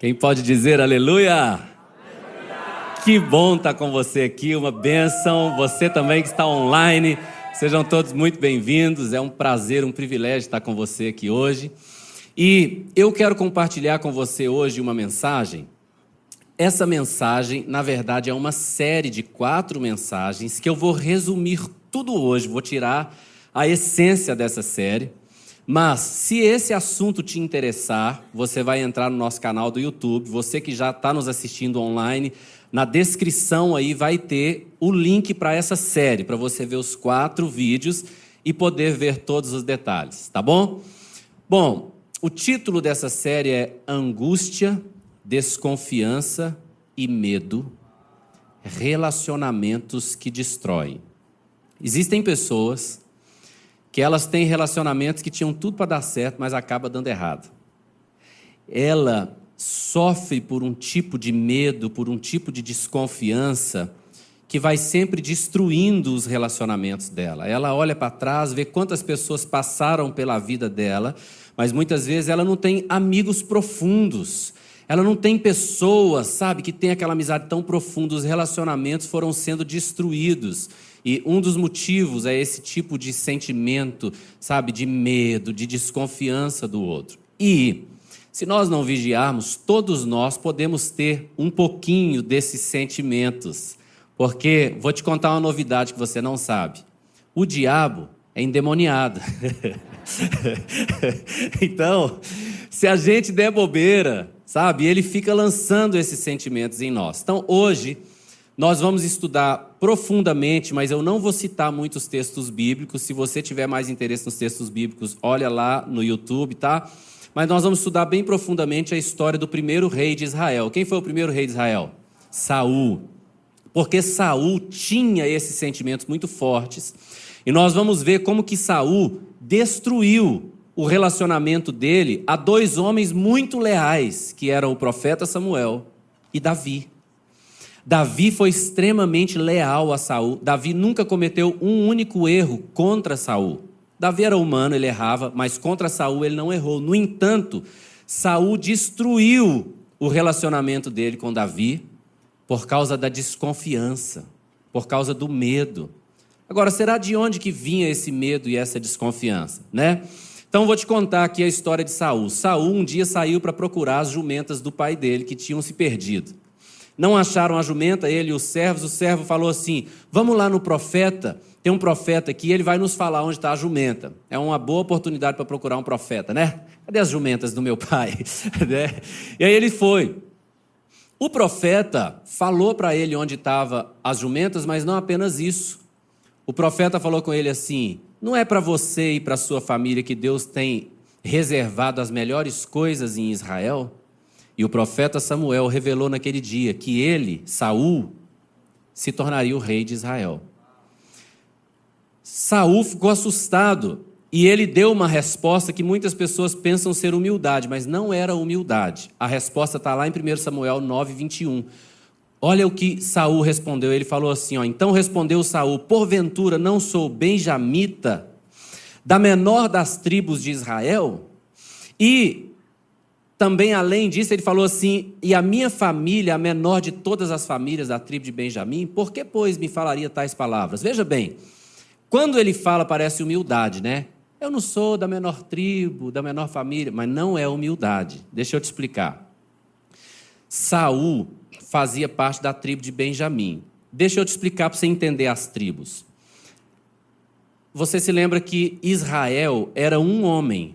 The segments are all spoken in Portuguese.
Quem pode dizer aleluia? Que bom estar com você aqui, uma bênção. Você também que está online, sejam todos muito bem-vindos. É um prazer, um privilégio estar com você aqui hoje. E eu quero compartilhar com você hoje uma mensagem. Essa mensagem, na verdade, é uma série de quatro mensagens que eu vou resumir tudo hoje, vou tirar a essência dessa série. Mas, se esse assunto te interessar, você vai entrar no nosso canal do YouTube. Você que já está nos assistindo online, na descrição aí vai ter o link para essa série, para você ver os quatro vídeos e poder ver todos os detalhes, tá bom? Bom, o título dessa série é Angústia, Desconfiança e Medo Relacionamentos que Destroem. Existem pessoas que elas têm relacionamentos que tinham tudo para dar certo, mas acaba dando errado. Ela sofre por um tipo de medo, por um tipo de desconfiança que vai sempre destruindo os relacionamentos dela. Ela olha para trás, vê quantas pessoas passaram pela vida dela, mas muitas vezes ela não tem amigos profundos. Ela não tem pessoas, sabe, que tem aquela amizade tão profunda, os relacionamentos foram sendo destruídos. E um dos motivos é esse tipo de sentimento, sabe, de medo, de desconfiança do outro. E se nós não vigiarmos, todos nós podemos ter um pouquinho desses sentimentos. Porque vou te contar uma novidade que você não sabe. O diabo é endemoniado. então, se a gente der bobeira, sabe, ele fica lançando esses sentimentos em nós. Então, hoje, nós vamos estudar profundamente, mas eu não vou citar muitos textos bíblicos. Se você tiver mais interesse nos textos bíblicos, olha lá no YouTube, tá? Mas nós vamos estudar bem profundamente a história do primeiro rei de Israel. Quem foi o primeiro rei de Israel? Saul. Porque Saul tinha esses sentimentos muito fortes. E nós vamos ver como que Saul destruiu o relacionamento dele a dois homens muito leais, que eram o profeta Samuel e Davi. Davi foi extremamente leal a Saul. Davi nunca cometeu um único erro contra Saul. Davi era humano, ele errava, mas contra Saul ele não errou. No entanto, Saul destruiu o relacionamento dele com Davi por causa da desconfiança, por causa do medo. Agora, será de onde que vinha esse medo e essa desconfiança, né? Então vou te contar aqui a história de Saul. Saul um dia saiu para procurar as jumentas do pai dele que tinham se perdido. Não acharam a jumenta, ele e os servos. O servo falou assim: Vamos lá no profeta. Tem um profeta aqui, ele vai nos falar onde está a jumenta. É uma boa oportunidade para procurar um profeta, né? Cadê as jumentas do meu pai? Né? e aí ele foi. O profeta falou para ele onde estavam as jumentas, mas não apenas isso. O profeta falou com ele assim: Não é para você e para sua família que Deus tem reservado as melhores coisas em Israel? E o profeta Samuel revelou naquele dia que ele, Saul, se tornaria o rei de Israel. Saul ficou assustado e ele deu uma resposta que muitas pessoas pensam ser humildade, mas não era humildade. A resposta está lá em 1 Samuel 9, 21. Olha o que Saul respondeu. Ele falou assim: ó, então respondeu Saul: Porventura não sou benjamita, da menor das tribos de Israel? E também, além disso, ele falou assim: E a minha família, a menor de todas as famílias da tribo de Benjamim, por que, pois, me falaria tais palavras? Veja bem, quando ele fala, parece humildade, né? Eu não sou da menor tribo, da menor família, mas não é humildade. Deixa eu te explicar. Saul fazia parte da tribo de Benjamim. Deixa eu te explicar para você entender as tribos. Você se lembra que Israel era um homem.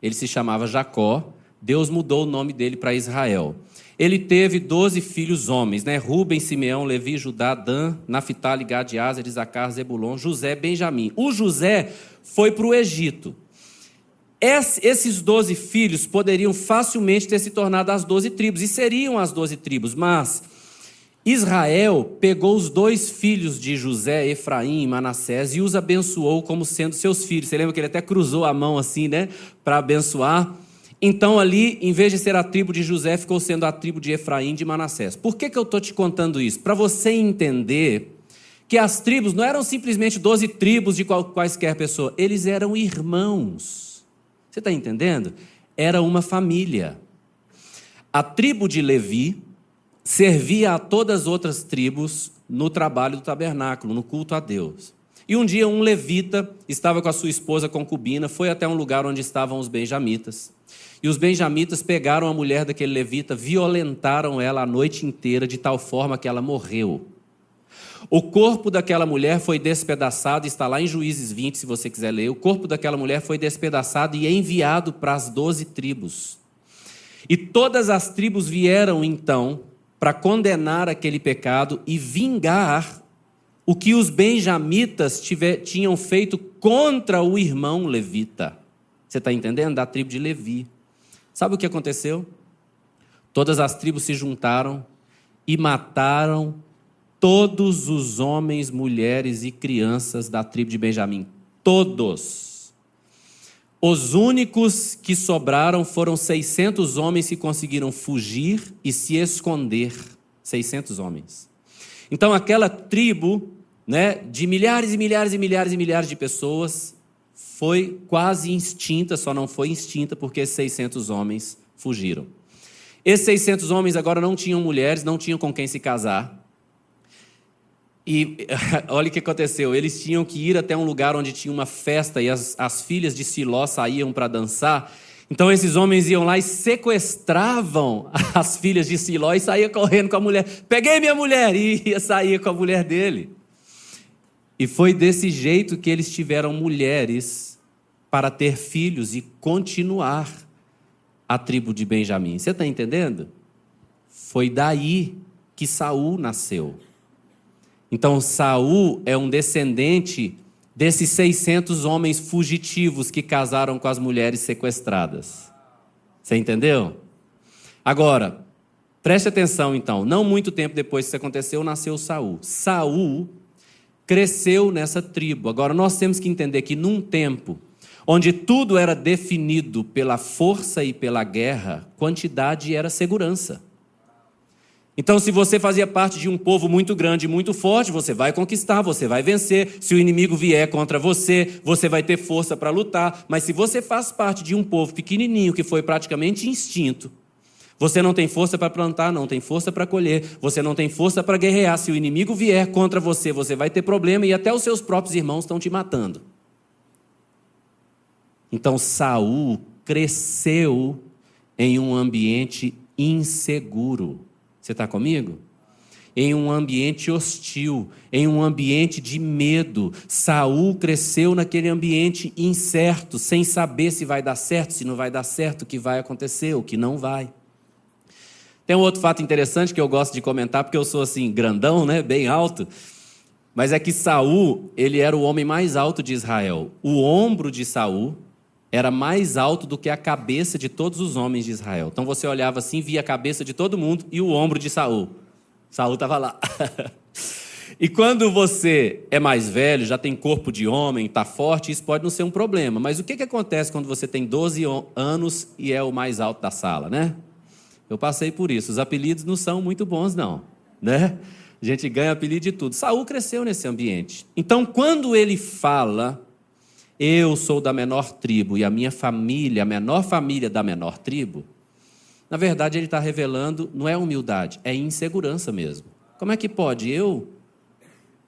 Ele se chamava Jacó Deus mudou o nome dele para Israel. Ele teve doze filhos homens, né? Rubem, Simeão, Levi, Judá, Dan, Naphtali, Gad, Azer, Isacar, Zebulon, José, Benjamim. O José foi para o Egito. Esses doze filhos poderiam facilmente ter se tornado as doze tribos, e seriam as doze tribos, mas Israel pegou os dois filhos de José, Efraim e Manassés, e os abençoou como sendo seus filhos. Você lembra que ele até cruzou a mão assim, né, para abençoar? Então ali, em vez de ser a tribo de José, ficou sendo a tribo de Efraim de Manassés. Por que, que eu estou te contando isso? Para você entender que as tribos não eram simplesmente 12 tribos de quaisquer pessoa, eles eram irmãos. Você está entendendo? Era uma família. a tribo de Levi servia a todas as outras tribos no trabalho do tabernáculo, no culto a Deus. E um dia um levita estava com a sua esposa concubina, foi até um lugar onde estavam os benjamitas. E os benjamitas pegaram a mulher daquele levita, violentaram ela a noite inteira, de tal forma que ela morreu. O corpo daquela mulher foi despedaçado, está lá em Juízes 20, se você quiser ler. O corpo daquela mulher foi despedaçado e enviado para as doze tribos. E todas as tribos vieram então para condenar aquele pecado e vingar o que os benjamitas tiver, tinham feito contra o irmão levita. Você está entendendo? Da tribo de Levi. Sabe o que aconteceu? Todas as tribos se juntaram e mataram todos os homens, mulheres e crianças da tribo de Benjamim. Todos. Os únicos que sobraram foram 600 homens que conseguiram fugir e se esconder. 600 homens. Então, aquela tribo né, de milhares e milhares e milhares e milhares de pessoas, foi quase extinta, só não foi extinta porque esses 600 homens fugiram. Esses 600 homens agora não tinham mulheres, não tinham com quem se casar. E olha o que aconteceu: eles tinham que ir até um lugar onde tinha uma festa e as, as filhas de Siló saíam para dançar. Então esses homens iam lá e sequestravam as filhas de Siló e saíam correndo com a mulher. Peguei minha mulher! E ia sair com a mulher dele. E foi desse jeito que eles tiveram mulheres para ter filhos e continuar a tribo de Benjamim. Você está entendendo? Foi daí que Saul nasceu. Então Saul é um descendente desses 600 homens fugitivos que casaram com as mulheres sequestradas. Você entendeu? Agora, preste atenção então. Não muito tempo depois que isso aconteceu, nasceu Saul. Saul cresceu nessa tribo. Agora, nós temos que entender que num tempo onde tudo era definido pela força e pela guerra, quantidade era segurança. Então, se você fazia parte de um povo muito grande, muito forte, você vai conquistar, você vai vencer. Se o inimigo vier contra você, você vai ter força para lutar. Mas se você faz parte de um povo pequenininho que foi praticamente instinto, você não tem força para plantar, não tem força para colher, você não tem força para guerrear. Se o inimigo vier contra você, você vai ter problema e até os seus próprios irmãos estão te matando. Então Saul cresceu em um ambiente inseguro. Você está comigo? Em um ambiente hostil, em um ambiente de medo. Saul cresceu naquele ambiente incerto, sem saber se vai dar certo, se não vai dar certo, o que vai acontecer, o que não vai. Tem um outro fato interessante que eu gosto de comentar, porque eu sou assim, grandão, né? Bem alto. Mas é que Saul, ele era o homem mais alto de Israel. O ombro de Saul era mais alto do que a cabeça de todos os homens de Israel. Então você olhava assim, via a cabeça de todo mundo e o ombro de Saul. Saul estava lá. e quando você é mais velho, já tem corpo de homem, está forte, isso pode não ser um problema. Mas o que, que acontece quando você tem 12 anos e é o mais alto da sala, né? Eu passei por isso. Os apelidos não são muito bons, não. Né? A gente ganha apelido de tudo. Saul cresceu nesse ambiente. Então, quando ele fala, eu sou da menor tribo e a minha família, a menor família da menor tribo, na verdade ele está revelando, não é humildade, é insegurança mesmo. Como é que pode? Eu?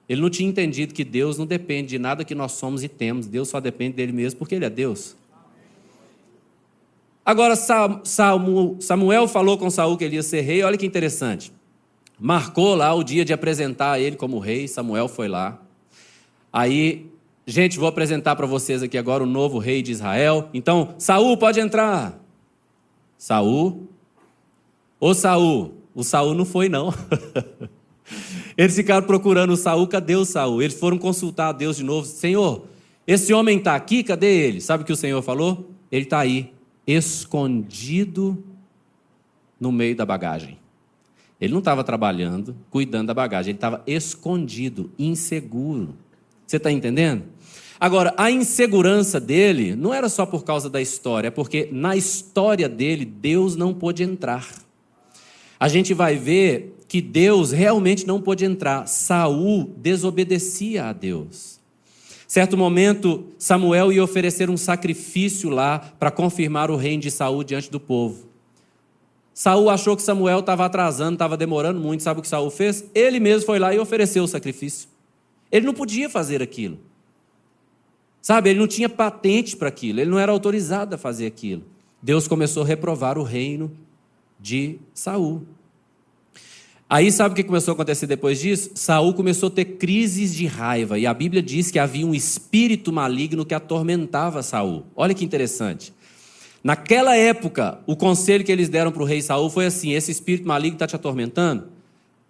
Ele não tinha entendido que Deus não depende de nada que nós somos e temos, Deus só depende dele mesmo porque ele é Deus. Agora, Samuel falou com Saul que ele ia ser rei, olha que interessante. Marcou lá o dia de apresentar ele como rei, Samuel foi lá. Aí, gente, vou apresentar para vocês aqui agora o novo rei de Israel. Então, Saul pode entrar. Saul. Ô Saul, o Saul não foi não. Eles ficaram procurando o Saul, cadê o Saul? Eles foram consultar a Deus de novo. Senhor, esse homem está aqui, cadê ele? Sabe o que o Senhor falou? Ele está aí escondido no meio da bagagem. Ele não estava trabalhando, cuidando da bagagem, ele estava escondido, inseguro. Você está entendendo? Agora, a insegurança dele não era só por causa da história, é porque na história dele, Deus não pôde entrar. A gente vai ver que Deus realmente não pôde entrar. Saul desobedecia a Deus. Certo momento, Samuel ia oferecer um sacrifício lá para confirmar o reino de Saul diante do povo. Saul achou que Samuel estava atrasando, estava demorando muito. Sabe o que Saul fez? Ele mesmo foi lá e ofereceu o sacrifício. Ele não podia fazer aquilo. Sabe, ele não tinha patente para aquilo, ele não era autorizado a fazer aquilo. Deus começou a reprovar o reino de Saul. Aí sabe o que começou a acontecer depois disso? Saul começou a ter crises de raiva, e a Bíblia diz que havia um espírito maligno que atormentava Saul. Olha que interessante. Naquela época, o conselho que eles deram para o rei Saul foi assim: esse espírito maligno está te atormentando.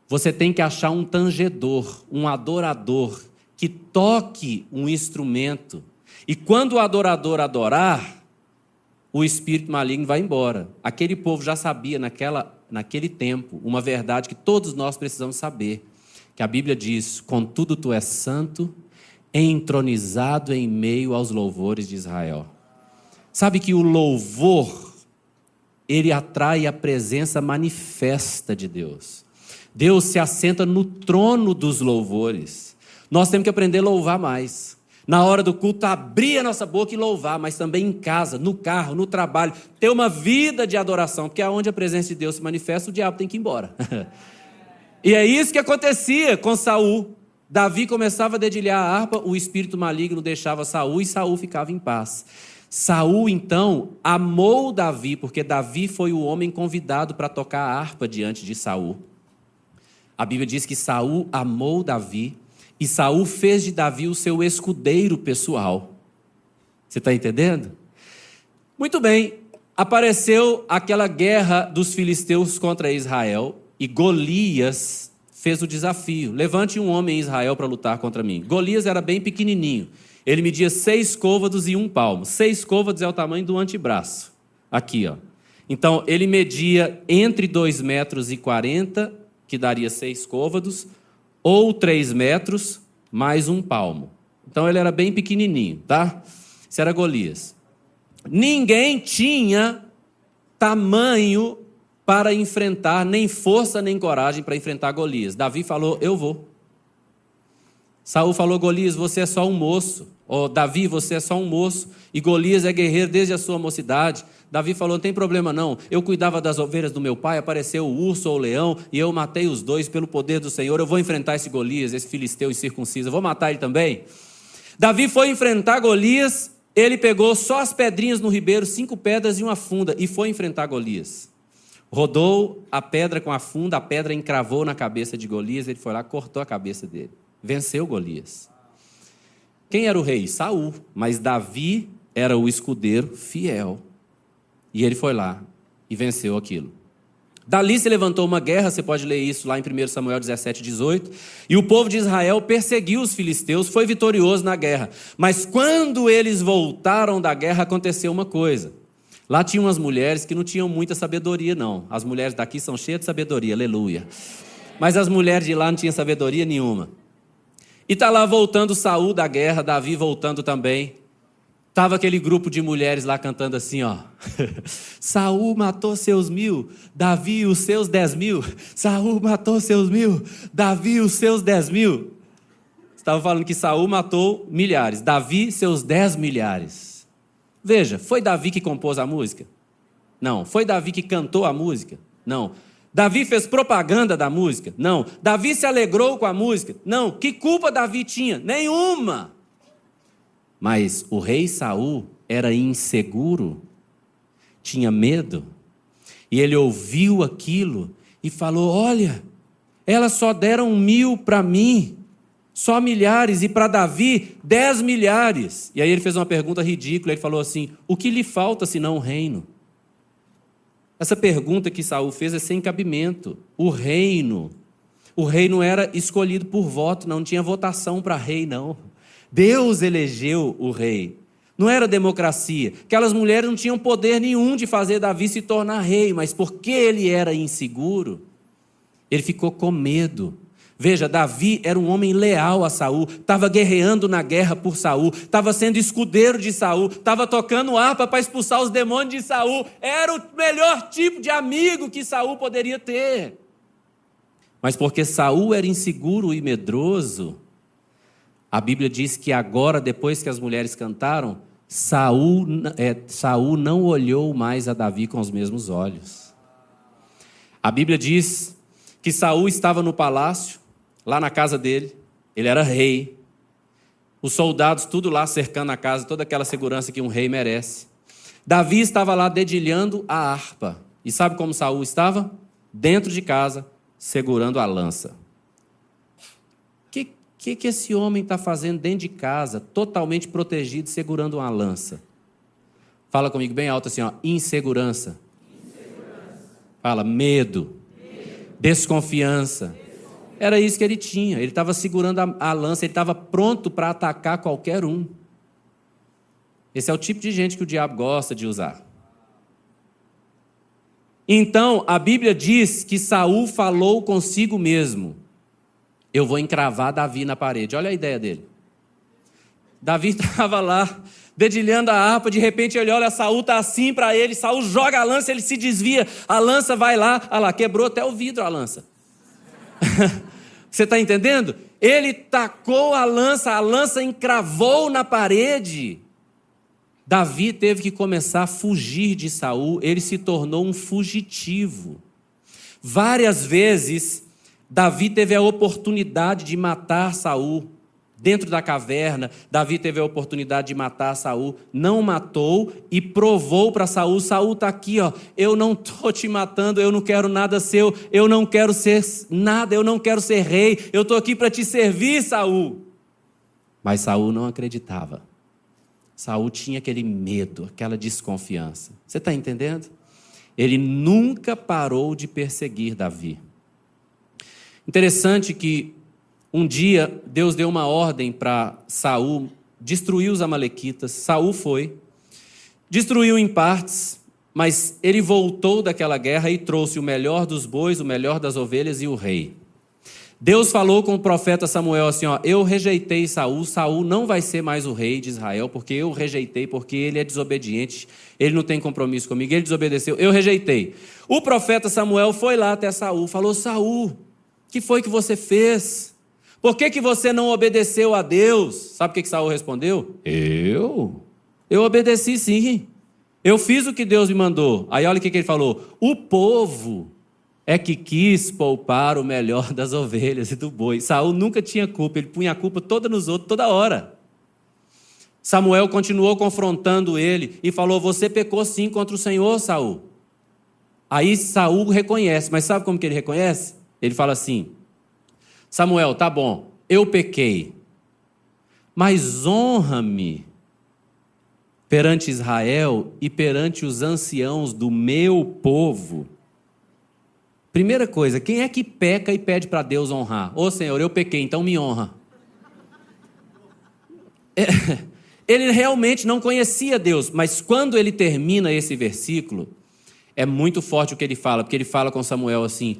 Você tem que achar um tangedor, um adorador, que toque um instrumento. E quando o adorador adorar, o espírito maligno vai embora. Aquele povo já sabia naquela, naquele tempo uma verdade que todos nós precisamos saber. Que a Bíblia diz: Contudo, tu és santo, entronizado em meio aos louvores de Israel. Sabe que o louvor, ele atrai a presença manifesta de Deus. Deus se assenta no trono dos louvores. Nós temos que aprender a louvar mais. Na hora do culto, abrir a nossa boca e louvar, mas também em casa, no carro, no trabalho, ter uma vida de adoração, porque aonde a presença de Deus se manifesta, o diabo tem que ir embora. e é isso que acontecia com Saul. Davi começava a dedilhar a harpa, o espírito maligno deixava Saul e Saul ficava em paz. Saul então amou Davi, porque Davi foi o homem convidado para tocar a harpa diante de Saul. A Bíblia diz que Saul amou Davi e Saul fez de Davi o seu escudeiro pessoal. Você está entendendo? Muito bem, apareceu aquela guerra dos filisteus contra Israel e Golias fez o desafio: levante um homem em Israel para lutar contra mim. Golias era bem pequenininho. Ele media seis côvados e um palmo. Seis côvados é o tamanho do antebraço. Aqui, ó. Então, ele media entre 2 metros e 40, que daria seis côvados, ou 3 metros, mais um palmo. Então, ele era bem pequenininho, tá? Isso era Golias. Ninguém tinha tamanho para enfrentar, nem força nem coragem para enfrentar Golias. Davi falou: Eu vou. Saul falou: Golias, você é só um moço. Oh, Davi, você é só um moço, e Golias é guerreiro desde a sua mocidade. Davi falou: não tem problema não, eu cuidava das ovelhas do meu pai, apareceu o urso ou o leão, e eu matei os dois pelo poder do Senhor. Eu vou enfrentar esse Golias, esse filisteu incircunciso, eu vou matar ele também. Davi foi enfrentar Golias, ele pegou só as pedrinhas no ribeiro, cinco pedras e uma funda, e foi enfrentar Golias. Rodou a pedra com a funda, a pedra encravou na cabeça de Golias, ele foi lá, cortou a cabeça dele. Venceu Golias. Quem era o rei? Saul. Mas Davi era o escudeiro fiel. E ele foi lá e venceu aquilo. Dali se levantou uma guerra, você pode ler isso lá em 1 Samuel 17, 18. E o povo de Israel perseguiu os filisteus, foi vitorioso na guerra. Mas quando eles voltaram da guerra, aconteceu uma coisa. Lá tinham umas mulheres que não tinham muita sabedoria, não. As mulheres daqui são cheias de sabedoria, aleluia. Mas as mulheres de lá não tinham sabedoria nenhuma. E está lá voltando Saul da guerra, Davi voltando também. Tava aquele grupo de mulheres lá cantando assim, ó. Saul matou seus mil, Davi os seus dez mil. Saul matou seus mil, Davi os seus dez mil. Estava falando que Saul matou milhares, Davi seus dez milhares. Veja, foi Davi que compôs a música? Não. Foi Davi que cantou a música? Não. Davi fez propaganda da música? Não. Davi se alegrou com a música? Não. Que culpa Davi tinha? Nenhuma. Mas o rei Saul era inseguro, tinha medo, e ele ouviu aquilo e falou: Olha, elas só deram mil para mim, só milhares, e para Davi, dez milhares. E aí ele fez uma pergunta ridícula: ele falou assim: O que lhe falta senão o reino? Essa pergunta que Saul fez é sem cabimento. O reino, o rei não era escolhido por voto, não tinha votação para rei, não. Deus elegeu o rei. Não era democracia. Aquelas mulheres não tinham poder nenhum de fazer Davi se tornar rei, mas porque ele era inseguro, ele ficou com medo Veja, Davi era um homem leal a Saul, estava guerreando na guerra por Saul, estava sendo escudeiro de Saul, estava tocando harpa para expulsar os demônios de Saul. Era o melhor tipo de amigo que Saul poderia ter. Mas porque Saul era inseguro e medroso, a Bíblia diz que agora, depois que as mulheres cantaram, Saul, é, Saul não olhou mais a Davi com os mesmos olhos. A Bíblia diz que Saul estava no palácio, lá na casa dele, ele era rei. Os soldados tudo lá cercando a casa, toda aquela segurança que um rei merece. Davi estava lá dedilhando a harpa. E sabe como Saul estava? Dentro de casa, segurando a lança. Que, que esse homem está fazendo dentro de casa, totalmente protegido, segurando uma lança? Fala comigo bem alto assim, ó, insegurança. insegurança. Fala, medo. medo. Desconfiança. Desconfiança. Era isso que ele tinha. Ele estava segurando a, a lança, ele estava pronto para atacar qualquer um. Esse é o tipo de gente que o diabo gosta de usar. Então, a Bíblia diz que Saul falou consigo mesmo: Eu vou encravar Davi na parede. Olha a ideia dele. Davi estava lá, dedilhando a harpa, de repente ele olha, Saul está assim para ele, Saul joga a lança, ele se desvia, a lança vai lá, olha lá, quebrou até o vidro a lança. Você está entendendo? Ele tacou a lança, a lança encravou na parede. Davi teve que começar a fugir de Saul, ele se tornou um fugitivo. Várias vezes Davi teve a oportunidade de matar Saul. Dentro da caverna, Davi teve a oportunidade de matar Saul, não matou e provou para Saul: Saul está aqui, ó. Eu não estou te matando, eu não quero nada seu, eu não quero ser nada, eu não quero ser rei, eu estou aqui para te servir, Saul. Mas Saul não acreditava. Saul tinha aquele medo, aquela desconfiança. Você está entendendo? Ele nunca parou de perseguir Davi. Interessante que um dia Deus deu uma ordem para Saul destruir os amalequitas. Saul foi, destruiu em partes, mas ele voltou daquela guerra e trouxe o melhor dos bois, o melhor das ovelhas e o rei. Deus falou com o profeta Samuel assim: ó, eu rejeitei Saul, Saul não vai ser mais o rei de Israel, porque eu rejeitei, porque ele é desobediente, ele não tem compromisso comigo, ele desobedeceu, eu rejeitei. O profeta Samuel foi lá até Saul, falou: Saul, que foi que você fez? Por que, que você não obedeceu a Deus? Sabe o que, que Saul respondeu? Eu? Eu obedeci sim. Eu fiz o que Deus me mandou. Aí olha o que, que ele falou: o povo é que quis poupar o melhor das ovelhas e do boi. Saul nunca tinha culpa, ele punha a culpa toda nos outros, toda hora. Samuel continuou confrontando ele e falou: Você pecou sim contra o Senhor, Saul. Aí Saul reconhece, mas sabe como que ele reconhece? Ele fala assim: Samuel, tá bom, eu pequei, mas honra-me perante Israel e perante os anciãos do meu povo Primeira coisa, quem é que peca e pede para Deus honrar? Ô Senhor, eu pequei, então me honra. É, ele realmente não conhecia Deus, mas quando ele termina esse versículo, é muito forte o que ele fala, porque ele fala com Samuel assim: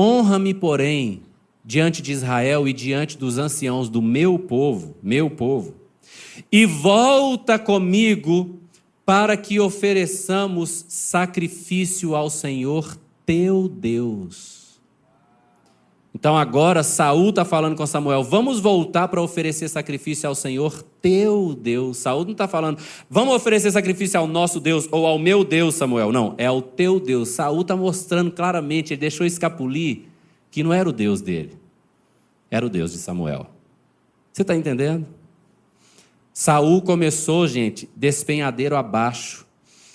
honra-me, porém, diante de Israel e diante dos anciãos do meu povo, meu povo, e volta comigo para que ofereçamos sacrifício ao Senhor teu Deus. Então agora Saul está falando com Samuel: vamos voltar para oferecer sacrifício ao Senhor teu Deus. Saul não está falando, vamos oferecer sacrifício ao nosso Deus ou ao meu Deus, Samuel. Não, é ao teu Deus. Saul está mostrando claramente, ele deixou escapulir que não era o Deus dele, era o Deus de Samuel. Você está entendendo? Saul começou, gente, despenhadeiro abaixo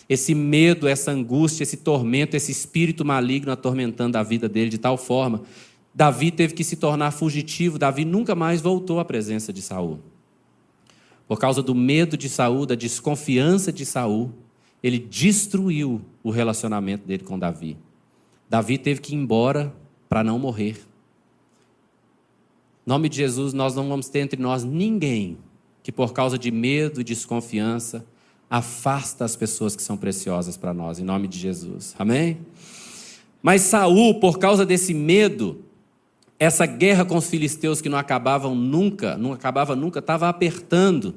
esse medo, essa angústia, esse tormento, esse espírito maligno atormentando a vida dele de tal forma, Davi teve que se tornar fugitivo. Davi nunca mais voltou à presença de Saul. Por causa do medo de Saul, da desconfiança de Saul, ele destruiu o relacionamento dele com Davi. Davi teve que ir embora para não morrer. Em nome de Jesus, nós não vamos ter entre nós ninguém que, por causa de medo e desconfiança, afasta as pessoas que são preciosas para nós, em nome de Jesus. Amém? Mas Saul, por causa desse medo, essa guerra com os filisteus que não acabavam nunca, não acabava nunca, estava apertando.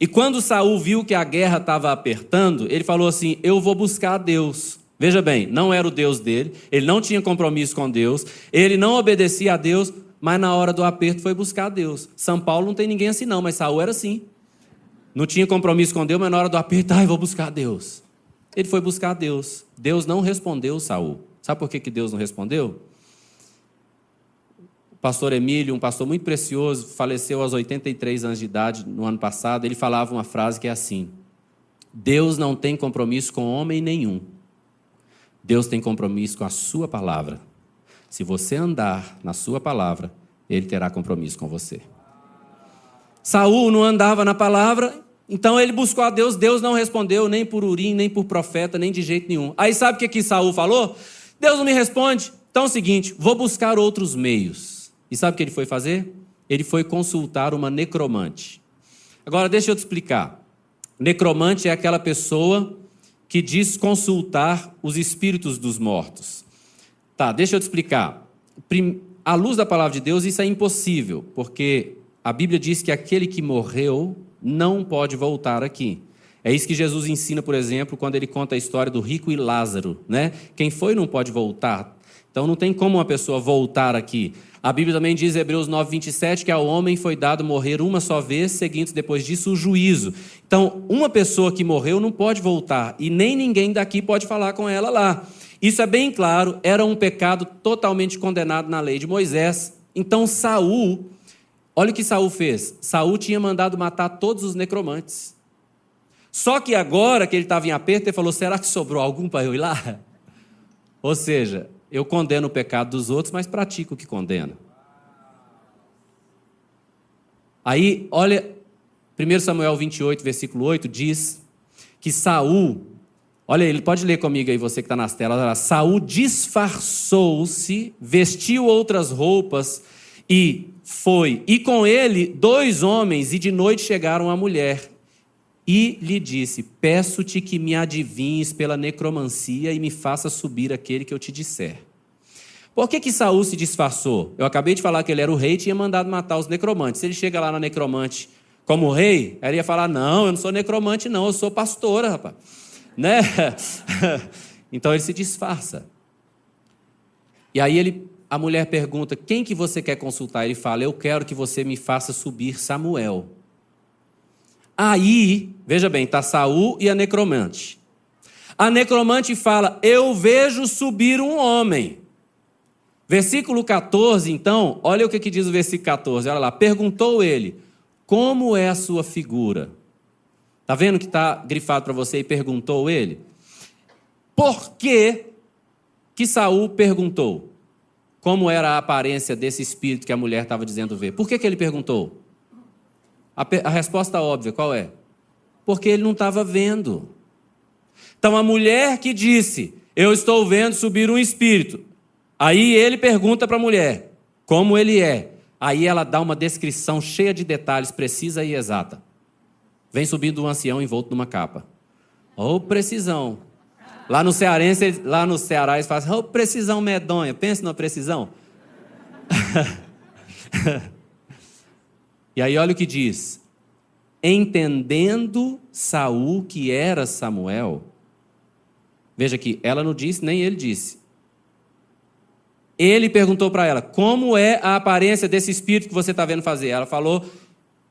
E quando Saul viu que a guerra estava apertando, ele falou assim: "Eu vou buscar a Deus". Veja bem, não era o Deus dele, ele não tinha compromisso com Deus, ele não obedecia a Deus, mas na hora do aperto foi buscar a Deus. São Paulo não tem ninguém assim não, mas Saul era assim. Não tinha compromisso com Deus, mas na hora do aperto, ai, vou buscar Deus. Ele foi buscar Deus. Deus não respondeu Saul. Sabe por que, que Deus não respondeu? Pastor Emílio, um pastor muito precioso, faleceu aos 83 anos de idade no ano passado. Ele falava uma frase que é assim: Deus não tem compromisso com homem nenhum. Deus tem compromisso com a sua palavra. Se você andar na sua palavra, ele terá compromisso com você. Saul não andava na palavra, então ele buscou a Deus, Deus não respondeu nem por Urim, nem por profeta, nem de jeito nenhum. Aí sabe o que que Saul falou? Deus não me responde. Então é o seguinte, vou buscar outros meios. E sabe o que ele foi fazer? Ele foi consultar uma necromante. Agora deixa eu te explicar. Necromante é aquela pessoa que diz consultar os espíritos dos mortos. Tá, deixa eu te explicar. À luz da palavra de Deus, isso é impossível, porque a Bíblia diz que aquele que morreu não pode voltar aqui. É isso que Jesus ensina, por exemplo, quando ele conta a história do rico e Lázaro, né? Quem foi não pode voltar. Então não tem como uma pessoa voltar aqui. A Bíblia também diz, Hebreus 9, 27, que ao homem foi dado morrer uma só vez, seguindo depois disso o juízo. Então, uma pessoa que morreu não pode voltar, e nem ninguém daqui pode falar com ela lá. Isso é bem claro, era um pecado totalmente condenado na lei de Moisés. Então, Saul Olha o que Saul fez. Saul tinha mandado matar todos os necromantes. Só que agora que ele estava em aperto, ele falou: será que sobrou algum para eu ir lá? Ou seja, eu condeno o pecado dos outros, mas pratico o que condeno. Aí, olha, 1 Samuel 28, versículo 8, diz que Saul, olha, ele pode ler comigo aí, você que está nas telas, Saul disfarçou-se, vestiu outras roupas e foi, e com ele dois homens, e de noite chegaram a mulher. E lhe disse: Peço-te que me adivinhes pela necromancia e me faça subir aquele que eu te disser. Por que, que Saul se disfarçou? Eu acabei de falar que ele era o rei e tinha mandado matar os necromantes. Se ele chega lá na necromante como rei, ele ia falar: Não, eu não sou necromante, não, eu sou pastora, rapaz. Né? então ele se disfarça. E aí ele a mulher pergunta: Quem que você quer consultar? Ele fala: Eu quero que você me faça subir Samuel. Aí, veja bem, está Saul e a necromante. A necromante fala: Eu vejo subir um homem. Versículo 14, então, olha o que, que diz o versículo 14. Olha lá. Perguntou ele: Como é a sua figura? Está vendo que está grifado para você e perguntou ele? Por que, que Saul perguntou? como era a aparência desse espírito que a mulher estava dizendo ver. Por que, que ele perguntou? A, a resposta óbvia, qual é? Porque ele não estava vendo. Então a mulher que disse: Eu estou vendo subir um espírito. Aí ele pergunta para a mulher: Como ele é? Aí ela dá uma descrição cheia de detalhes, precisa e exata. Vem subindo um ancião envolto numa capa. Ou oh, precisão. Lá no Cearense, lá no Ceará, eles falam, oh, precisão medonha. Pensa numa precisão. e aí olha o que diz. Entendendo Saul que era Samuel. Veja aqui, ela não disse, nem ele disse. Ele perguntou para ela: Como é a aparência desse espírito que você está vendo fazer? Ela falou: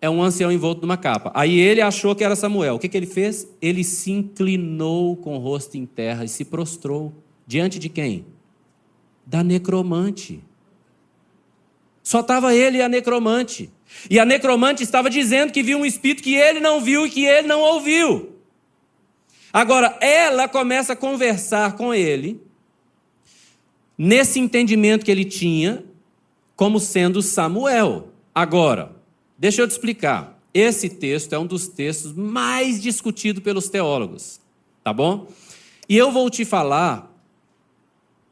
é um ancião envolto numa capa. Aí ele achou que era Samuel. O que, que ele fez? Ele se inclinou com o rosto em terra e se prostrou. Diante de quem? Da necromante. Só estava ele e a necromante. E a necromante estava dizendo que viu um espírito que ele não viu e que ele não ouviu. Agora, ela começa a conversar com ele, nesse entendimento que ele tinha, como sendo Samuel. Agora, Deixa eu te explicar. Esse texto é um dos textos mais discutidos pelos teólogos, tá bom? E eu vou te falar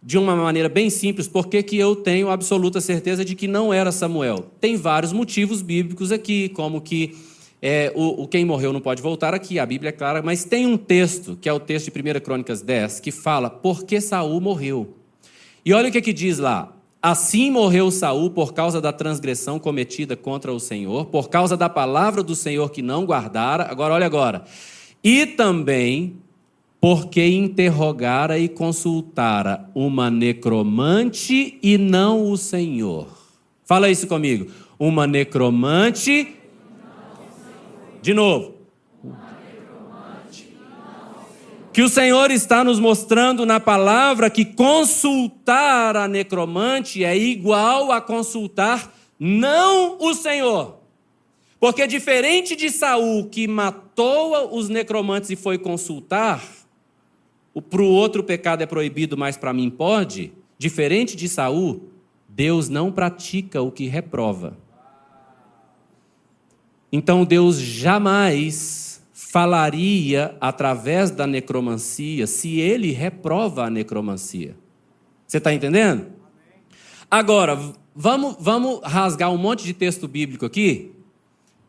de uma maneira bem simples porque que eu tenho absoluta certeza de que não era Samuel. Tem vários motivos bíblicos aqui, como que é, o, o, quem morreu não pode voltar aqui, a Bíblia é clara, mas tem um texto, que é o texto de 1 Crônicas 10, que fala por que Saul morreu. E olha o que, que diz lá. Assim morreu Saul por causa da transgressão cometida contra o Senhor, por causa da palavra do Senhor que não guardara. Agora olha agora. E também porque interrogara e consultara uma necromante e não o Senhor. Fala isso comigo. Uma necromante. De novo. Que o Senhor está nos mostrando na palavra que consultar a necromante é igual a consultar não o Senhor. Porque diferente de Saul que matou os necromantes e foi consultar, para o outro pecado é proibido, mas para mim pode. Diferente de Saul, Deus não pratica o que reprova. Então Deus jamais falaria através da necromancia se ele reprova a necromancia. Você está entendendo? Agora, vamos, vamos rasgar um monte de texto bíblico aqui,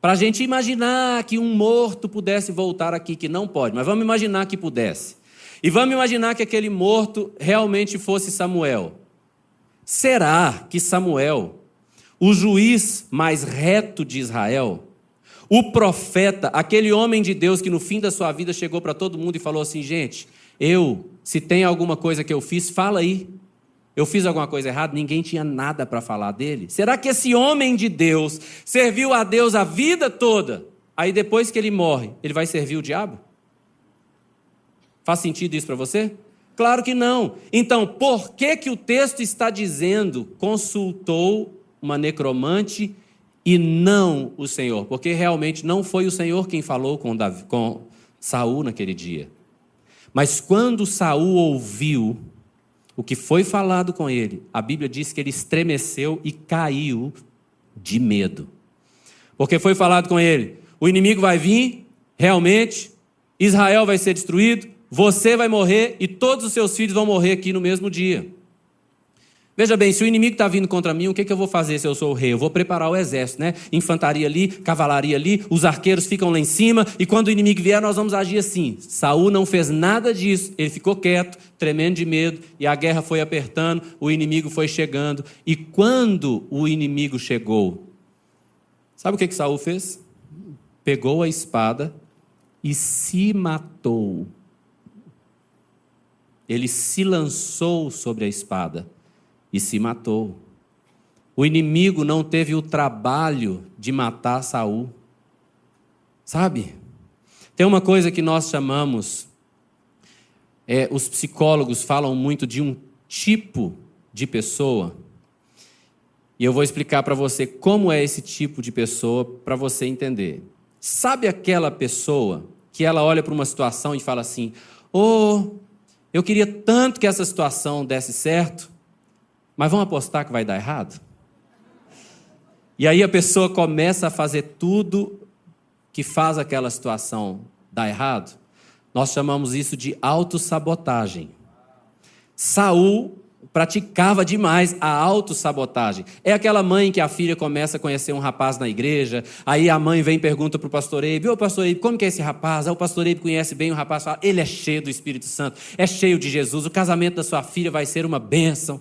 para a gente imaginar que um morto pudesse voltar aqui, que não pode, mas vamos imaginar que pudesse. E vamos imaginar que aquele morto realmente fosse Samuel. Será que Samuel, o juiz mais reto de Israel, o profeta, aquele homem de Deus que no fim da sua vida chegou para todo mundo e falou assim: gente, eu, se tem alguma coisa que eu fiz, fala aí. Eu fiz alguma coisa errada, ninguém tinha nada para falar dele. Será que esse homem de Deus serviu a Deus a vida toda? Aí depois que ele morre, ele vai servir o diabo? Faz sentido isso para você? Claro que não. Então, por que que o texto está dizendo consultou uma necromante e não o Senhor, porque realmente não foi o Senhor quem falou com, Davi, com Saul naquele dia. Mas quando Saul ouviu o que foi falado com ele, a Bíblia diz que ele estremeceu e caiu de medo. Porque foi falado com ele: o inimigo vai vir, realmente, Israel vai ser destruído, você vai morrer e todos os seus filhos vão morrer aqui no mesmo dia. Veja bem, se o inimigo está vindo contra mim, o que, que eu vou fazer se eu sou o rei? Eu vou preparar o exército, né? Infantaria ali, cavalaria ali, os arqueiros ficam lá em cima, e quando o inimigo vier, nós vamos agir assim. Saul não fez nada disso, ele ficou quieto, tremendo de medo, e a guerra foi apertando, o inimigo foi chegando. E quando o inimigo chegou, sabe o que, que Saul fez? Pegou a espada e se matou. Ele se lançou sobre a espada e se matou. O inimigo não teve o trabalho de matar Saul. Sabe? Tem uma coisa que nós chamamos, é, os psicólogos falam muito de um tipo de pessoa. E eu vou explicar para você como é esse tipo de pessoa para você entender. Sabe aquela pessoa que ela olha para uma situação e fala assim: "Oh, eu queria tanto que essa situação desse certo, mas vamos apostar que vai dar errado? E aí a pessoa começa a fazer tudo que faz aquela situação dar errado. Nós chamamos isso de autossabotagem. Saul praticava demais a autossabotagem. É aquela mãe que a filha começa a conhecer um rapaz na igreja, aí a mãe vem e pergunta para o pastor Eibe, ô pastor Eibe, como que é esse rapaz? Aí o pastor Eibe conhece bem o rapaz, fala, ele é cheio do Espírito Santo, é cheio de Jesus, o casamento da sua filha vai ser uma bênção.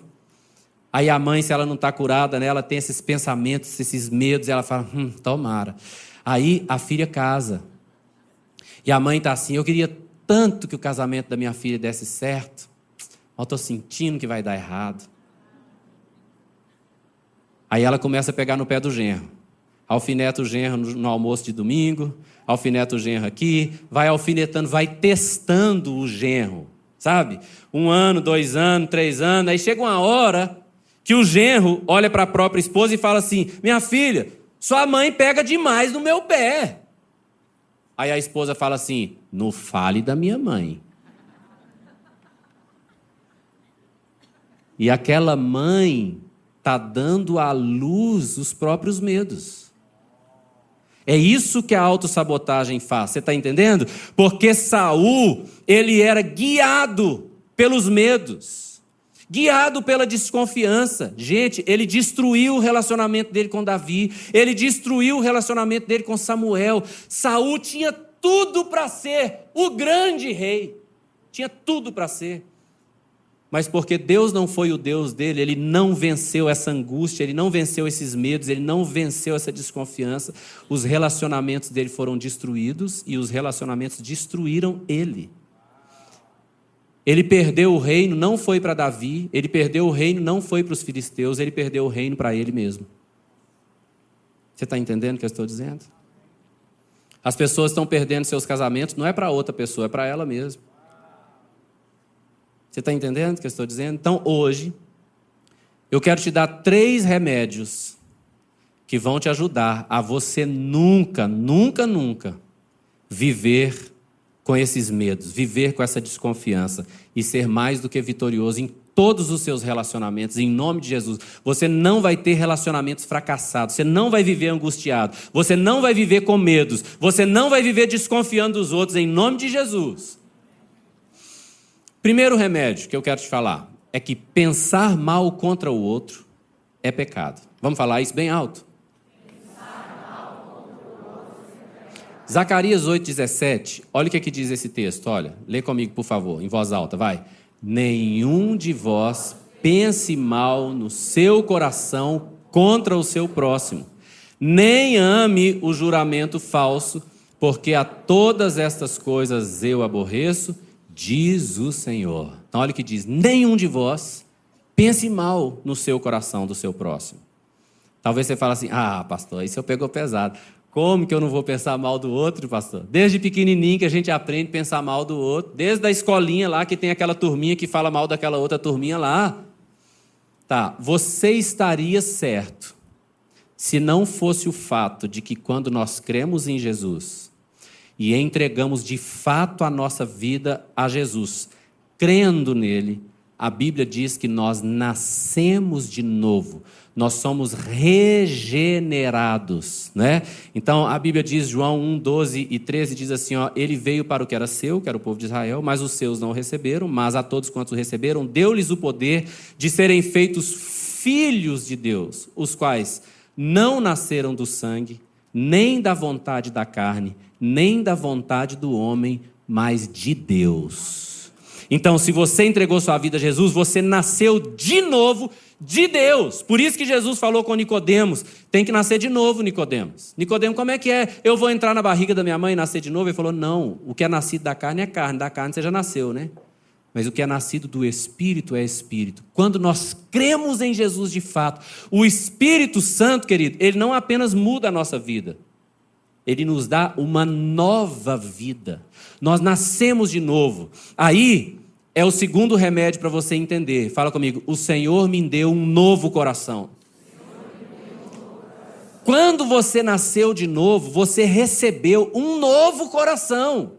Aí a mãe, se ela não está curada, né, ela tem esses pensamentos, esses medos, ela fala, hum, tomara. Aí a filha casa. E a mãe está assim, eu queria tanto que o casamento da minha filha desse certo, mas estou sentindo que vai dar errado. Aí ela começa a pegar no pé do genro. Alfineta o genro no almoço de domingo, alfineta o genro aqui, vai alfinetando, vai testando o genro, sabe? Um ano, dois anos, três anos, aí chega uma hora que o genro olha para a própria esposa e fala assim: Minha filha, sua mãe pega demais no meu pé. Aí a esposa fala assim: Não fale da minha mãe. E aquela mãe está dando à luz os próprios medos. É isso que a autossabotagem faz, você está entendendo? Porque Saul, ele era guiado pelos medos guiado pela desconfiança. Gente, ele destruiu o relacionamento dele com Davi, ele destruiu o relacionamento dele com Samuel. Saul tinha tudo para ser o grande rei. Tinha tudo para ser. Mas porque Deus não foi o Deus dele, ele não venceu essa angústia, ele não venceu esses medos, ele não venceu essa desconfiança, os relacionamentos dele foram destruídos e os relacionamentos destruíram ele. Ele perdeu o reino, não foi para Davi, ele perdeu o reino, não foi para os filisteus, ele perdeu o reino para ele mesmo. Você está entendendo o que eu estou dizendo? As pessoas estão perdendo seus casamentos, não é para outra pessoa, é para ela mesma. Você está entendendo o que eu estou dizendo? Então, hoje, eu quero te dar três remédios que vão te ajudar a você nunca, nunca, nunca viver com esses medos, viver com essa desconfiança e ser mais do que vitorioso em todos os seus relacionamentos, em nome de Jesus. Você não vai ter relacionamentos fracassados, você não vai viver angustiado, você não vai viver com medos, você não vai viver desconfiando dos outros, em nome de Jesus. Primeiro remédio que eu quero te falar é que pensar mal contra o outro é pecado. Vamos falar isso bem alto. Zacarias 8,17, olha o que, é que diz esse texto, olha, lê comigo, por favor, em voz alta, vai. Nenhum de vós pense mal no seu coração contra o seu próximo, nem ame o juramento falso, porque a todas estas coisas eu aborreço diz o Senhor. Então, olha o que diz: nenhum de vós pense mal no seu coração do seu próximo. Talvez você fale assim: ah, pastor, isso eu pegou pesado. Como que eu não vou pensar mal do outro, pastor? Desde pequenininho que a gente aprende a pensar mal do outro, desde a escolinha lá que tem aquela turminha que fala mal daquela outra turminha lá. Tá, você estaria certo se não fosse o fato de que quando nós cremos em Jesus, e entregamos de fato a nossa vida a Jesus, crendo nele, a Bíblia diz que nós nascemos de novo, nós somos regenerados, né? Então a Bíblia diz, João 1, 12 e 13 diz assim: ó, ele veio para o que era seu, que era o povo de Israel, mas os seus não receberam, mas a todos quantos receberam, deu-lhes o poder de serem feitos filhos de Deus, os quais não nasceram do sangue, nem da vontade da carne, nem da vontade do homem, mas de Deus. Então, se você entregou sua vida a Jesus, você nasceu de novo de Deus. Por isso que Jesus falou com Nicodemos, tem que nascer de novo, Nicodemos. Nicodemos, como é que é? Eu vou entrar na barriga da minha mãe e nascer de novo? Ele falou: "Não, o que é nascido da carne é carne, da carne você já nasceu, né? Mas o que é nascido do Espírito é Espírito. Quando nós cremos em Jesus de fato, o Espírito Santo, querido, ele não apenas muda a nossa vida, ele nos dá uma nova vida. Nós nascemos de novo. Aí é o segundo remédio para você entender. Fala comigo. O Senhor me deu um novo coração. Quando você nasceu de novo, você recebeu um novo coração.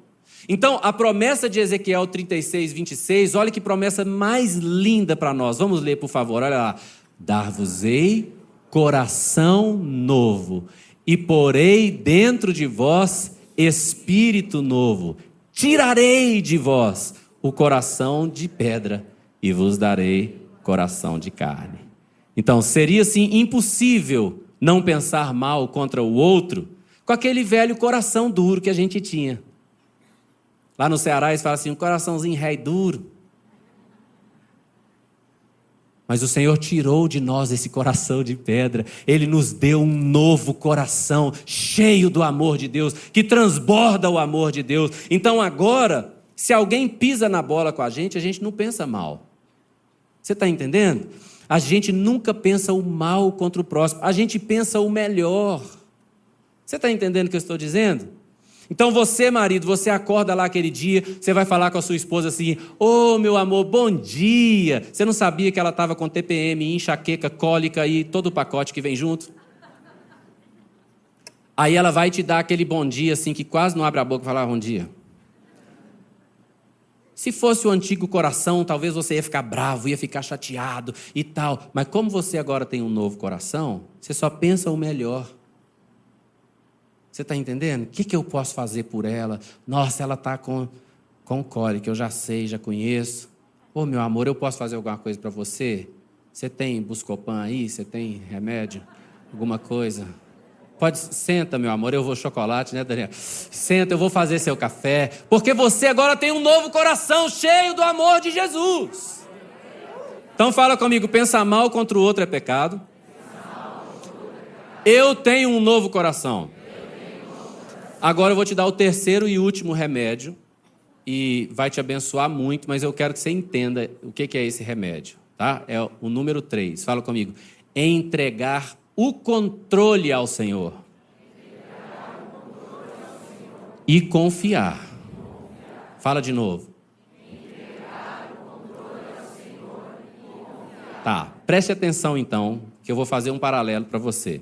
Então, a promessa de Ezequiel 36, 26, olha que promessa mais linda para nós. Vamos ler, por favor, olha lá. Dar-vos-ei coração novo e porei dentro de vós espírito novo. Tirarei de vós o coração de pedra e vos darei coração de carne. Então, seria assim impossível não pensar mal contra o outro com aquele velho coração duro que a gente tinha. Lá no Ceará eles falam assim, um coraçãozinho ré duro. Mas o Senhor tirou de nós esse coração de pedra, Ele nos deu um novo coração, cheio do amor de Deus, que transborda o amor de Deus. Então agora, se alguém pisa na bola com a gente, a gente não pensa mal. Você está entendendo? A gente nunca pensa o mal contra o próximo, a gente pensa o melhor. Você está entendendo o que eu estou dizendo? Então você, marido, você acorda lá aquele dia, você vai falar com a sua esposa assim: Ô oh, meu amor, bom dia. Você não sabia que ela estava com TPM, enxaqueca, cólica e todo o pacote que vem junto? Aí ela vai te dar aquele bom dia, assim, que quase não abre a boca e falar bom dia. Se fosse o antigo coração, talvez você ia ficar bravo, ia ficar chateado e tal. Mas como você agora tem um novo coração, você só pensa o melhor. Você está entendendo? O que, que eu posso fazer por ela? Nossa, ela está com, com cólica, eu já sei, já conheço. Ô, oh, meu amor, eu posso fazer alguma coisa para você? Você tem Buscopan aí? Você tem remédio? Alguma coisa? Pode, senta, meu amor, eu vou chocolate, né, Daniel? Senta, eu vou fazer seu café. Porque você agora tem um novo coração cheio do amor de Jesus. Então fala comigo, pensar mal contra o outro é pecado. Eu tenho um novo coração. Agora eu vou te dar o terceiro e último remédio e vai te abençoar muito, mas eu quero que você entenda o que é esse remédio, tá? É o número 3. Fala comigo. Entregar o controle ao Senhor. E confiar. Fala de novo. Tá, preste atenção então, que eu vou fazer um paralelo para você.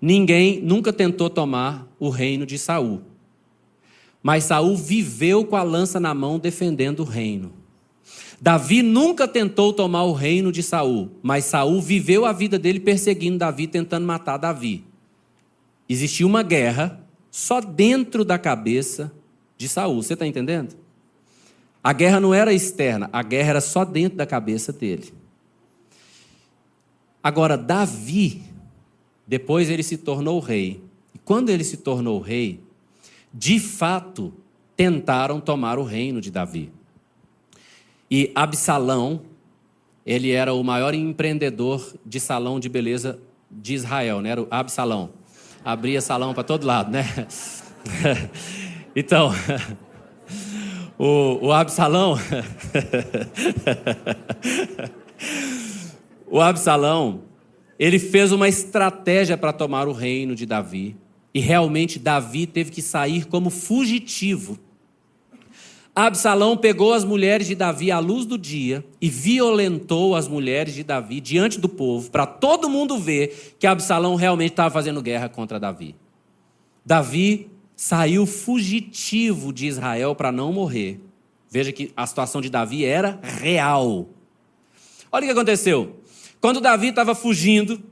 Ninguém nunca tentou tomar o reino de Saul. Mas Saul viveu com a lança na mão defendendo o reino. Davi nunca tentou tomar o reino de Saul, mas Saul viveu a vida dele perseguindo Davi, tentando matar Davi. Existia uma guerra só dentro da cabeça de Saul. Você está entendendo? A guerra não era externa, a guerra era só dentro da cabeça dele. Agora, Davi, depois ele se tornou rei. E quando ele se tornou rei, de fato, tentaram tomar o reino de Davi. E Absalão, ele era o maior empreendedor de salão de beleza de Israel, né? Era o Absalão. Abria salão para todo lado, né? então, o, o Absalão. o Absalão, ele fez uma estratégia para tomar o reino de Davi. E realmente Davi teve que sair como fugitivo. Absalão pegou as mulheres de Davi à luz do dia e violentou as mulheres de Davi diante do povo, para todo mundo ver que Absalão realmente estava fazendo guerra contra Davi. Davi saiu fugitivo de Israel para não morrer. Veja que a situação de Davi era real. Olha o que aconteceu. Quando Davi estava fugindo,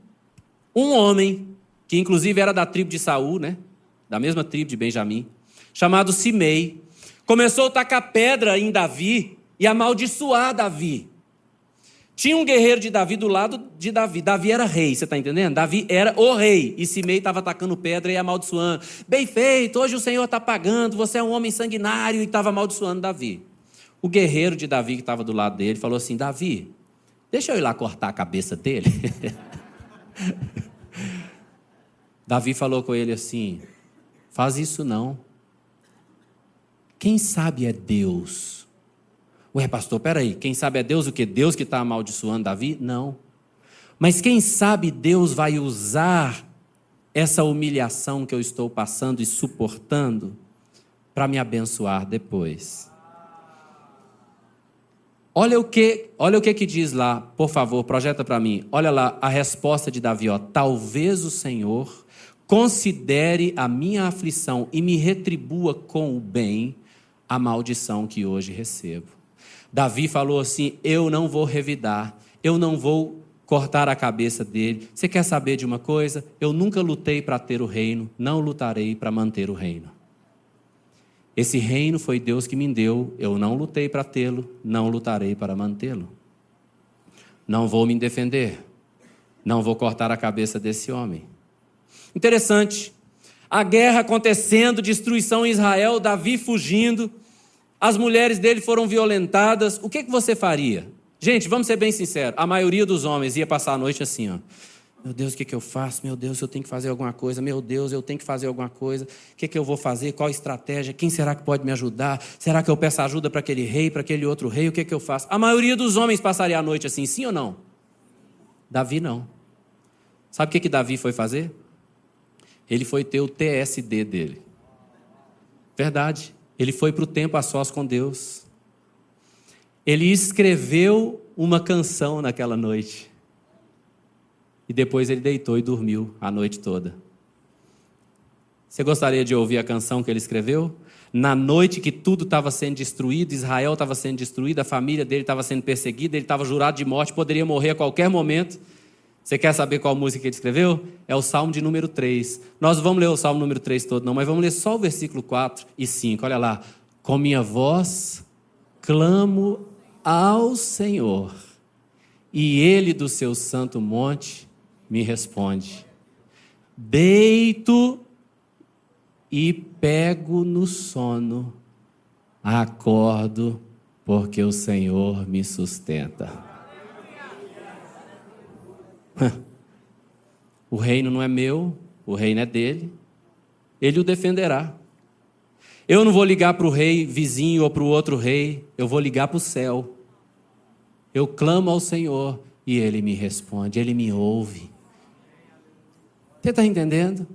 um homem que inclusive era da tribo de Saul, né? Da mesma tribo de Benjamim, chamado Simei, começou a tacar pedra em Davi e amaldiçoar Davi. Tinha um guerreiro de Davi do lado de Davi. Davi era rei, você está entendendo? Davi era o rei. E Simei estava atacando pedra e amaldiçoando. Bem feito, hoje o Senhor está pagando, você é um homem sanguinário e estava amaldiçoando Davi. O guerreiro de Davi que estava do lado dele falou assim: Davi, deixa eu ir lá cortar a cabeça dele. Davi falou com ele assim: faz isso não. Quem sabe é Deus. Ué, pastor, peraí, quem sabe é Deus o que? Deus que está amaldiçoando Davi? Não. Mas quem sabe Deus vai usar essa humilhação que eu estou passando e suportando para me abençoar depois. Olha o que, olha o que que diz lá, por favor, projeta para mim. Olha lá a resposta de Davi, ó. Talvez o Senhor considere a minha aflição e me retribua com o bem a maldição que hoje recebo. Davi falou assim: Eu não vou revidar, eu não vou cortar a cabeça dele. Você quer saber de uma coisa? Eu nunca lutei para ter o reino, não lutarei para manter o reino. Esse reino foi Deus que me deu, eu não lutei para tê-lo, não lutarei para mantê-lo. Não vou me defender, não vou cortar a cabeça desse homem. Interessante. A guerra acontecendo, destruição em Israel, Davi fugindo, as mulheres dele foram violentadas. O que, que você faria? Gente, vamos ser bem sinceros. A maioria dos homens ia passar a noite assim, ó. Meu Deus, o que, que eu faço? Meu Deus, eu tenho que fazer alguma coisa. Meu Deus, eu tenho que fazer alguma coisa. O que, que eu vou fazer? Qual estratégia? Quem será que pode me ajudar? Será que eu peço ajuda para aquele rei, para aquele outro rei? O que, que eu faço? A maioria dos homens passaria a noite assim, sim ou não? Davi não. Sabe o que, que Davi foi fazer? Ele foi ter o TSD dele. Verdade. Ele foi para o tempo a sós com Deus. Ele escreveu uma canção naquela noite. E depois ele deitou e dormiu a noite toda. Você gostaria de ouvir a canção que ele escreveu? Na noite que tudo estava sendo destruído, Israel estava sendo destruído, a família dele estava sendo perseguida, ele estava jurado de morte, poderia morrer a qualquer momento. Você quer saber qual música ele escreveu? É o Salmo de número 3. Nós vamos ler o Salmo número 3 todo, não, mas vamos ler só o versículo 4 e 5. Olha lá. Com minha voz clamo ao Senhor, e ele do seu santo monte me responde. Deito e pego no sono, acordo, porque o Senhor me sustenta. O reino não é meu, o reino é dele. Ele o defenderá. Eu não vou ligar para o rei vizinho ou para o outro rei, eu vou ligar para o céu. Eu clamo ao Senhor e ele me responde, ele me ouve. Você está entendendo?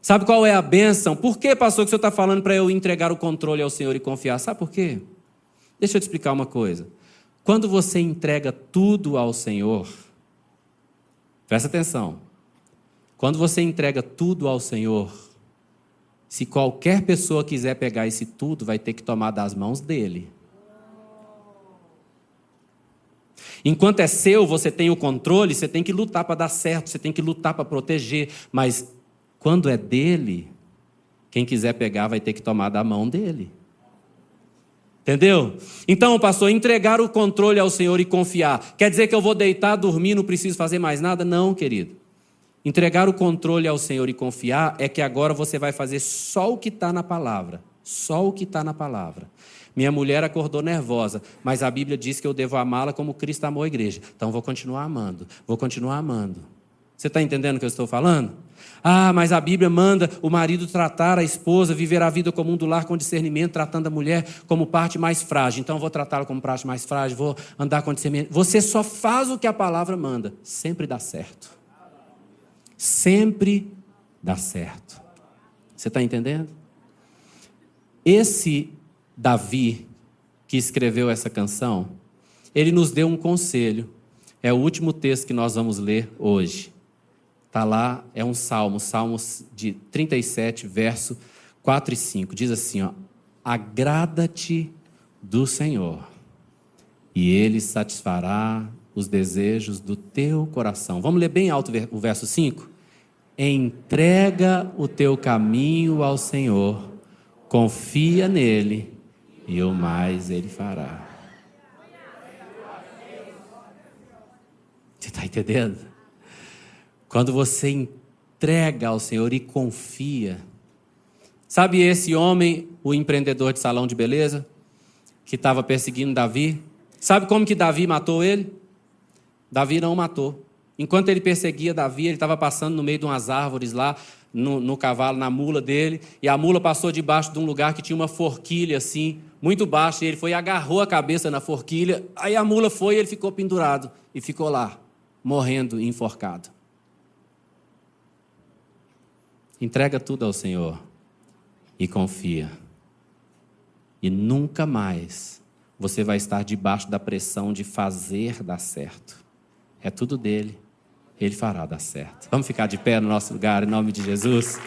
Sabe qual é a bênção? Por que, pastor, que o senhor está falando para eu entregar o controle ao Senhor e confiar? Sabe por quê? Deixa eu te explicar uma coisa. quando você entrega tudo ao Senhor, presta atenção. Quando você entrega tudo ao Senhor, se qualquer pessoa quiser pegar esse tudo, vai ter que tomar das mãos dele. Enquanto é seu, você tem o controle, você tem que lutar para dar certo, você tem que lutar para proteger, mas quando é dele, quem quiser pegar vai ter que tomar da mão dele. Entendeu? Então, pastor, entregar o controle ao Senhor e confiar. Quer dizer que eu vou deitar, dormir, não preciso fazer mais nada? Não, querido. Entregar o controle ao Senhor e confiar é que agora você vai fazer só o que está na palavra. Só o que está na palavra. Minha mulher acordou nervosa, mas a Bíblia diz que eu devo amá-la como Cristo amou a igreja. Então vou continuar amando, vou continuar amando. Você está entendendo o que eu estou falando? Ah, mas a Bíblia manda o marido tratar a esposa, viver a vida comum do lar com discernimento, tratando a mulher como parte mais frágil. Então, vou tratá-la como parte mais frágil, vou andar com discernimento. Você só faz o que a palavra manda. Sempre dá certo. Sempre dá certo. Você está entendendo? Esse Davi, que escreveu essa canção, ele nos deu um conselho. É o último texto que nós vamos ler hoje. Está lá, é um salmo, Salmos de 37, verso 4 e 5. Diz assim: ó, Agrada-te do Senhor, e Ele satisfará os desejos do teu coração. Vamos ler bem alto o verso 5? Entrega o teu caminho ao Senhor, confia nele, e o mais Ele fará. Você está entendendo? Quando você entrega ao Senhor e confia. Sabe esse homem, o empreendedor de salão de beleza, que estava perseguindo Davi? Sabe como que Davi matou ele? Davi não matou. Enquanto ele perseguia Davi, ele estava passando no meio de umas árvores lá, no, no, cavalo, na mula dele, e a mula passou debaixo de um lugar que tinha uma forquilha assim, muito baixa, e ele foi e agarrou a cabeça na forquilha, aí a mula foi e ele ficou pendurado, e ficou lá, morrendo, enforcado. Entrega tudo ao Senhor e confia. E nunca mais você vai estar debaixo da pressão de fazer dar certo. É tudo dele. Ele fará dar certo. Vamos ficar de pé no nosso lugar, em nome de Jesus.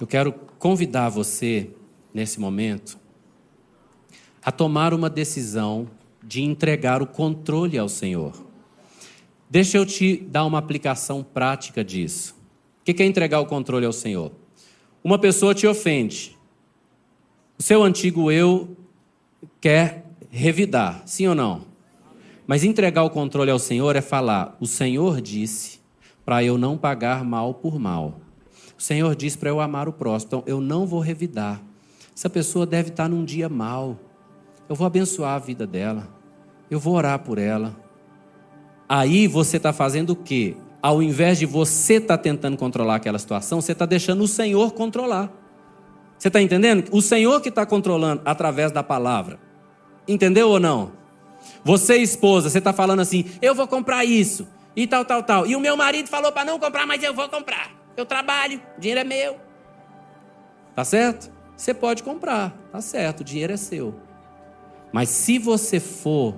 Eu quero convidar você, nesse momento, a tomar uma decisão de entregar o controle ao Senhor. Deixa eu te dar uma aplicação prática disso. O que é entregar o controle ao Senhor? Uma pessoa te ofende. O seu antigo eu quer revidar, sim ou não? Mas entregar o controle ao Senhor é falar: o Senhor disse para eu não pagar mal por mal. O Senhor disse para eu amar o próximo. Então eu não vou revidar. Essa pessoa deve estar num dia mal. Eu vou abençoar a vida dela. Eu vou orar por ela. Aí você está fazendo o quê? Ao invés de você estar tá tentando controlar aquela situação, você está deixando o Senhor controlar. Você está entendendo? O Senhor que está controlando através da palavra. Entendeu ou não? Você, esposa, você está falando assim: eu vou comprar isso e tal, tal, tal. E o meu marido falou para não comprar, mas eu vou comprar. Eu trabalho, o dinheiro é meu. Tá certo? Você pode comprar, tá certo, o dinheiro é seu. Mas se você for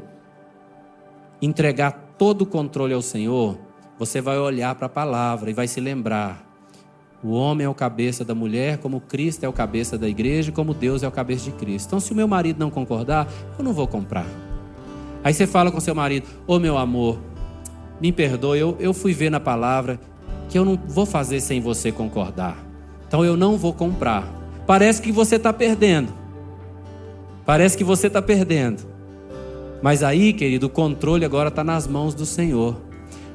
entregar todo o controle ao Senhor, você vai olhar para a palavra e vai se lembrar. O homem é o cabeça da mulher, como Cristo é o cabeça da igreja, como Deus é o cabeça de Cristo. Então, se o meu marido não concordar, eu não vou comprar. Aí você fala com seu marido: Ô oh, meu amor, me perdoe, eu, eu fui ver na palavra que eu não vou fazer sem você concordar. Então eu não vou comprar. Parece que você está perdendo. Parece que você está perdendo. Mas aí, querido, o controle agora está nas mãos do Senhor.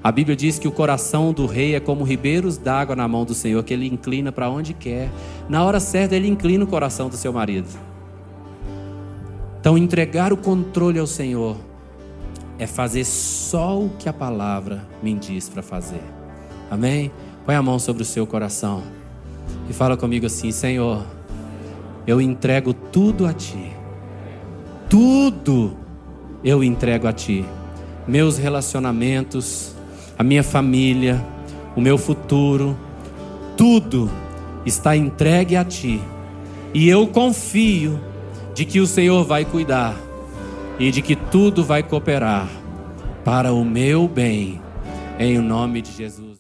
A Bíblia diz que o coração do rei é como ribeiros d'água na mão do Senhor, que ele inclina para onde quer. Na hora certa, ele inclina o coração do seu marido. Então, entregar o controle ao Senhor é fazer só o que a palavra me diz para fazer. Amém? Põe a mão sobre o seu coração e fala comigo assim: Senhor, eu entrego tudo a Ti tudo eu entrego a Ti. Meus relacionamentos, a minha família, o meu futuro, tudo está entregue a ti. E eu confio de que o Senhor vai cuidar e de que tudo vai cooperar para o meu bem, em nome de Jesus.